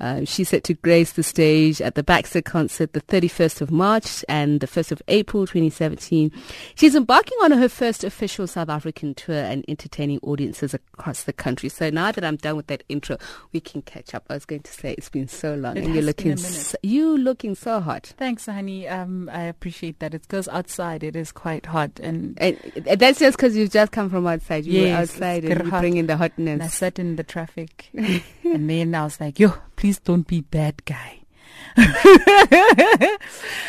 Uh, she's set to grace the stage at the Baxter concert the 31st of March and the 1st of April 2017. She's embarking on her first official South African tour and entertaining audiences across the country. So now that I'm done with that intro, we can catch up. I was going to say it's been so long It and you're looking so, you looking so hot. Thanks, honey. Um, I appreciate that. It's because outside it is quite hot, and, And that's just because you've just come from outside. You were Yes, it's outside and you hot. bring in the and I hotness. sat in the traffic, and then I was like, "Yo, please don't be that guy."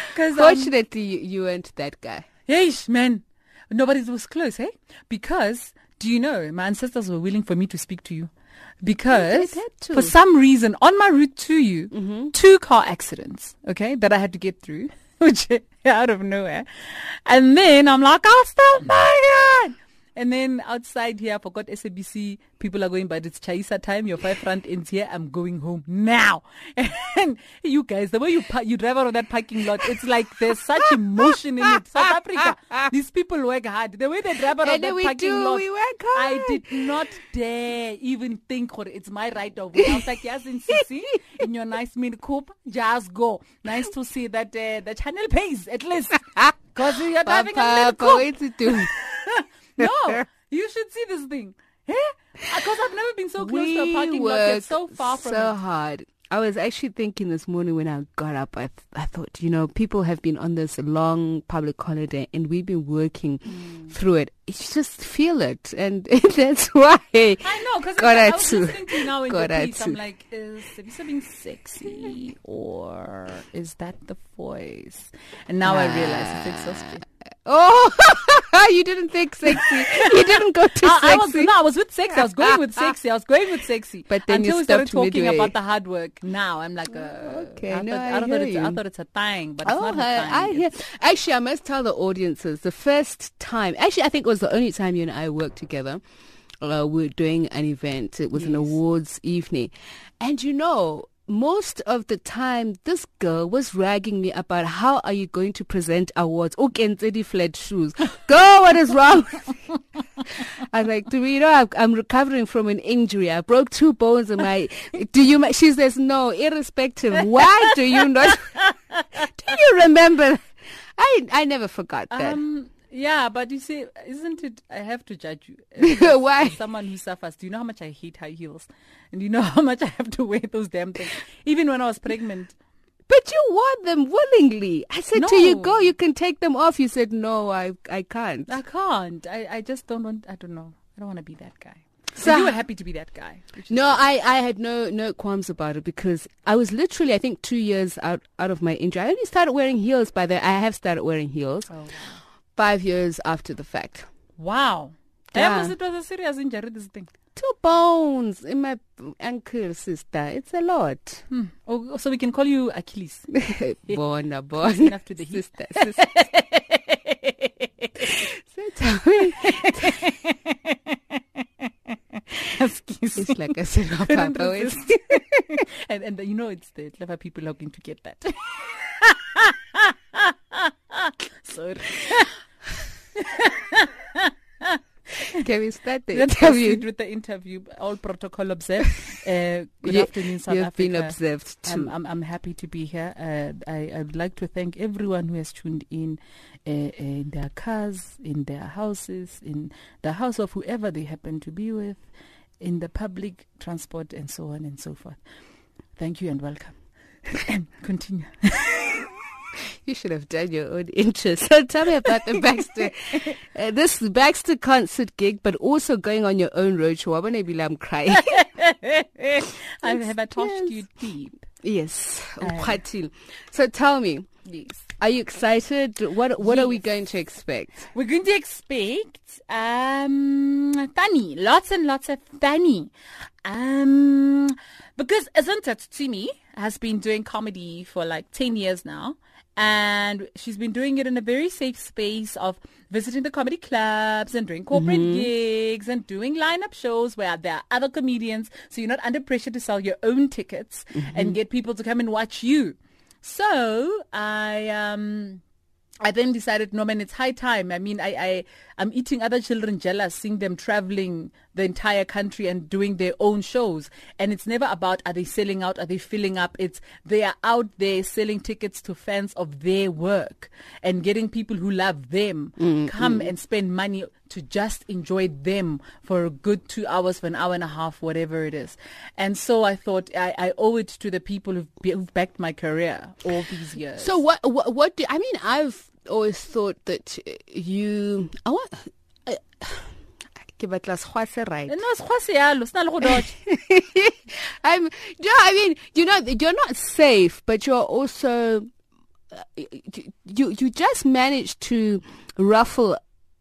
Because Fortunately, you, you weren't that guy. Yeesh, man. Nobody was close, eh? Because, do you know, my ancestors were willing for me to speak to you. Because, for some reason, on my route to you, two car accidents, okay, that I had to get through, which out of nowhere. And then I'm like, I'll stop my God. And then outside here, I forgot SABC, people are going, but it's Chaisa time, your five front ends here, I'm going home now. And you guys, the way you you drive around that parking lot, it's like there's such emotion in it. South Africa, these people work hard. The way they drive around And that we parking do, lot, we work hard. I did not dare even think or it's my right of way. I was like, yes, in CC, in your nice mini coupe, just go. Nice to see that uh, the channel pays at least. Because you're driving a mini coupe. Wait to do. No, you should see this thing. Eh? Uh, because I've never been so close to a parking lot yet so far from so it. hard. I was actually thinking this morning when I got up, I, th- I thought, you know, people have been on this long public holiday and we've been working Mm. through it. Just feel it. And that's why. I know, because I I was too. listening to now in the piece. I'm like, is Sabisa being sexy or is that the voice? And now I realize it's ah. exhausting. Oh, you didn't think sexy. You didn't go to I, I was sexy. no, I was with sexy. I was going with sexy. I was going with sexy. But then you until we started stopped talking midway. about the hard work. Now I'm like, uh, okay, I no, thought, I thought hear it's, I thought it's a thing, but it's Oh, not a I, I thing. hear. Actually, I must tell the audiences the first time. Actually, I think it was the only time you and I worked together. Uh, we were doing an event. It was an awards evening, and you know. Most of the time, this girl was ragging me about how are you going to present awards? Okay, the flat shoes. Girl, what is wrong? i'm like, do you know I'm, I'm recovering from an injury? I broke two bones in my. Do you? She says no. Irrespective, why do you not? do you remember? I I never forgot that. Um, yeah, but you see, isn't it? I have to judge you. As- Why? as someone who suffers. Do you know how much I hate high heels? And do you know how much I have to wear those damn things? Even when I was pregnant. but you wore them willingly. I said to you, go. You can take them off. You said no. I I can't. I can't. I, I just don't want. I don't know. I don't want to be that guy. So- So you were happy to be that guy. No, I, I had no no qualms about it because I was literally I think two years out out of my injury. I only started wearing heels by the I have started wearing heels Oh, five years after the fact. wow. Yeah. Was, it was a serious injury. This thing. Two bones in my ankle, sister. It's a lot. Hmm. Oh, so we can call you Achilles. Bona, bona. to the hip. Sister, sister. So tell me. It's like I said, Couldn't Papa, wait. resist. and, and you know it's the clever people are going to get that. Sorry. Can we start the interview? with the interview. All protocol observed. Uh, good You- afternoon, South You've Africa. been observed too. I'm, I'm, I'm happy to be here. Uh, I, I would like to thank everyone who has tuned in uh, in their cars, in their houses, in the house of whoever they happen to be with, in the public transport, and so on and so forth. Thank you and welcome. Continue. You should have done your own intro. So tell me about the Baxter, uh, this Baxter concert gig, but also going on your own roadshow. I want to be like, I'm crying. I have I touched yes. you deep. yes, Uh. So tell me, Yes. are you excited? What What are we going to expect? We're going to expect um funny, lots and lots of funny. Um because isn't it Tumi has been doing comedy for like 10 years now and she's been doing it in a very safe space of visiting the comedy clubs and doing corporate gigs and doing lineup shows where there are other comedians. So you're not under pressure to sell your own tickets and get people to come and watch you. So, I um I then decided, no man, it's high time. I mean, I, I, I'm eating other children jealous, seeing them traveling the entire country and doing their own shows. And it's never about are they selling out, are they filling up? It's they are out there selling tickets to fans of their work and getting people who love them Mm, come and spend money to just enjoy them for a good two hours, for an hour and a half, whatever it is. And so I thought I, I owe it to the people who've, be- who've backed my career all these years. So what? What? what do I mean? I've always thought that you. I want. Uh, ke batla sekgowa se right. no, sekgowa se yalo, se na le go dodge. I'm. Yeah, I mean, you know, you're not safe, but you're also. You you just manage to ruffle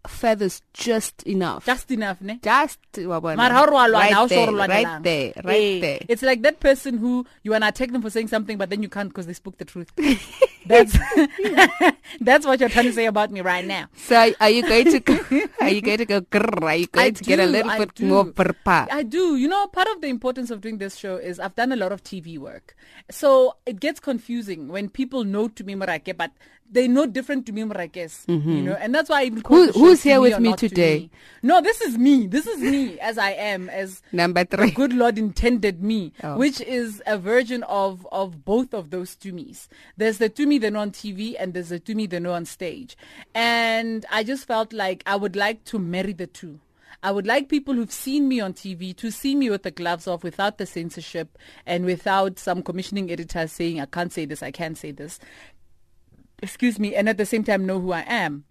feathers just enough. Just enough, ne? Just wa bona. Mara ha o rwalwana, ha o right there, right there, right Eh, there. It's like that person who you wanna attack them for saying something, but then you can't because they spoke the truth. that's that's what you're trying to say about me right now. So are you going to go, are you going to go grrr? Are you going I to get a little I bit do. more brpa? I do. You know, part of the importance of doing this show is I've done a lot of TV work. So it gets confusing when people know Tumi Morake, but they know different Tumi Morakes. You know, and that's why I even call Mm-hmm. Who- who's here with me not to today? me. No, this is me. This is me as I am, as Number the three. good Lord intended me, Oh. which is a version of of both of those Tumis. There's the Tumi they know on TV, and there's the Tumi they know on stage. And I just felt like I would like to marry the two. I would like people who've seen me on TV to see me with the gloves off, without the censorship, and without some commissioning editor saying I can't say this, I can't say this. Excuse me, and at the same time know who I am.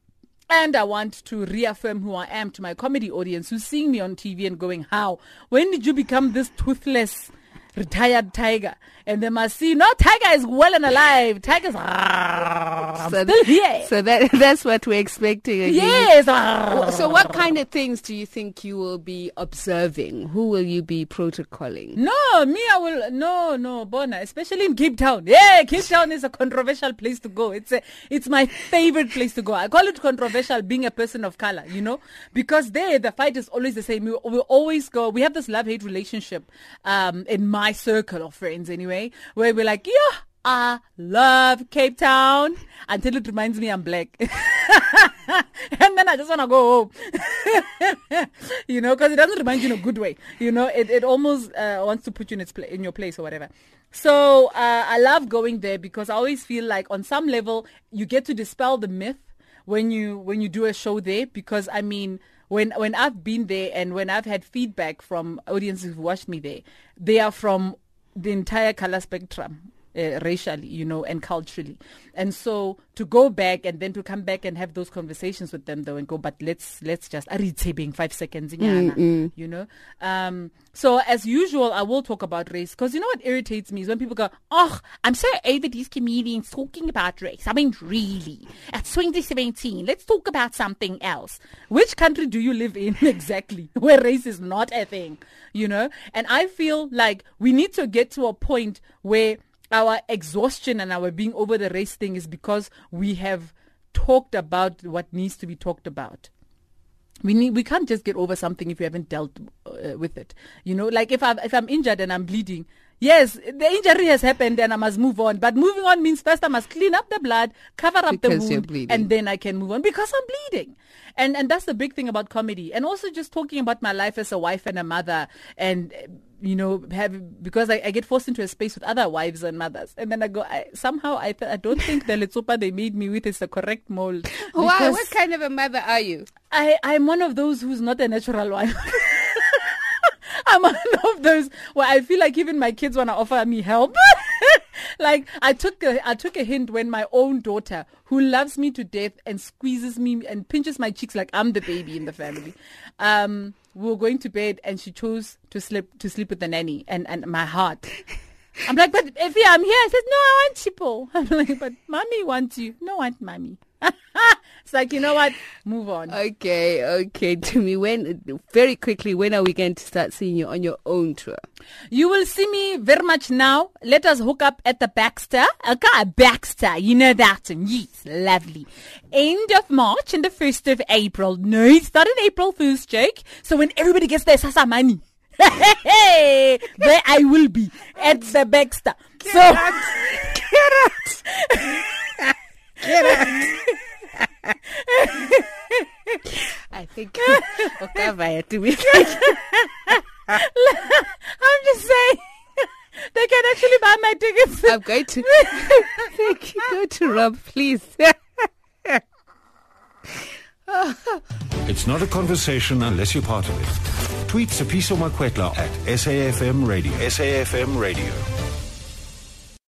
And I want to reaffirm who I am to my comedy audience who's seeing me on TV and going, How? When did you become this toothless, retired tiger? And they must see, No, Tiger is well and alive. Tiger's So, still here. so that that's what we're expecting. again. yes. So what kind of things do you think you will be observing? Who will you be protocoling? No, me, I will. No, no, Bona, especially in Cape Town. Yeah, Cape Town is a controversial place to go. It's a, it's my favorite place to go. I call it controversial being a person of color, you know, because there the fight is always the same. We, we always go. We have this love hate relationship, um, in my circle of friends anyway, where we're like, yeah. I love Cape Town until it reminds me I'm black. and then I just want to go home. you know, because it doesn't remind you in a good way. You know, it, it almost uh, wants to put you in its pla- in your place or whatever. So uh, I love going there because I always feel like on some level you get to dispel the myth when you when you do a show there because I mean when when I've been there and when I've had feedback from audiences who've watched me there, they are from the entire color spectrum uh, racially, you know, and culturally. And so to go back and then to come back and have those conversations with them though and go, but let's let's just I read taping five seconds in you know. Um so as usual I will talk about race because you know what irritates me is when people go, Oh, I'm so over these comedians talking about race. I mean really. It's 2017. Let's talk about something else. Which country do you live in exactly where race is not a thing? You know? And I feel like we need to get to a point where our exhaustion and our being over the race thing is because we have talked about what needs to be talked about. We need, we can't just get over something if we haven't dealt uh, with it. You know, like if I'm if I'm injured and I'm bleeding, yes, the injury has happened and I must move on. But moving on means first I must clean up the blood, cover up Because the wound, and then I can move on because I'm bleeding. And and that's the big thing about comedy, and also just talking about my life as a wife and a mother, and you know, have because I, I get forced into a space with other wives and mothers, and then I go, I, somehow I th- I don't think the letsopa they made me with is the correct mold. Why? What kind of a mother are you? I I'm one of those who's not a natural wife. I'm one of those where I feel like even my kids want to offer me help. like I took a, I took a hint when my own daughter, who loves me to death and squeezes me and pinches my cheeks like I'm the baby in the family. Um, we were going to bed and she chose to sleep to sleep with the nanny and and my heart. I'm like, but yeah, I'm here. I said, no, I want Chipo. I'm like, but mommy wants you. No, I want mommy. it's like, you know what? Move on. Okay, okay. To me, when very quickly, when are we going to start seeing you on your own tour? You will see me very much now. Let us hook up at the Baxter. Okay, Baxter. You know that. Yes, lovely. End of March and the 1st of April. No, it's not an April Fool's joke. So when everybody gets their SASSA money, hey, there I will be at the Baxter. Get So, Get out. I think okay, vaya to me. I'm just saying. They can actually buy my tickets. I'm going to thank you. Go to Rob, please. It's not a conversation unless you're part of it. Tweet Sapiso Makwetla at SAFM Radio. SAFM Radio.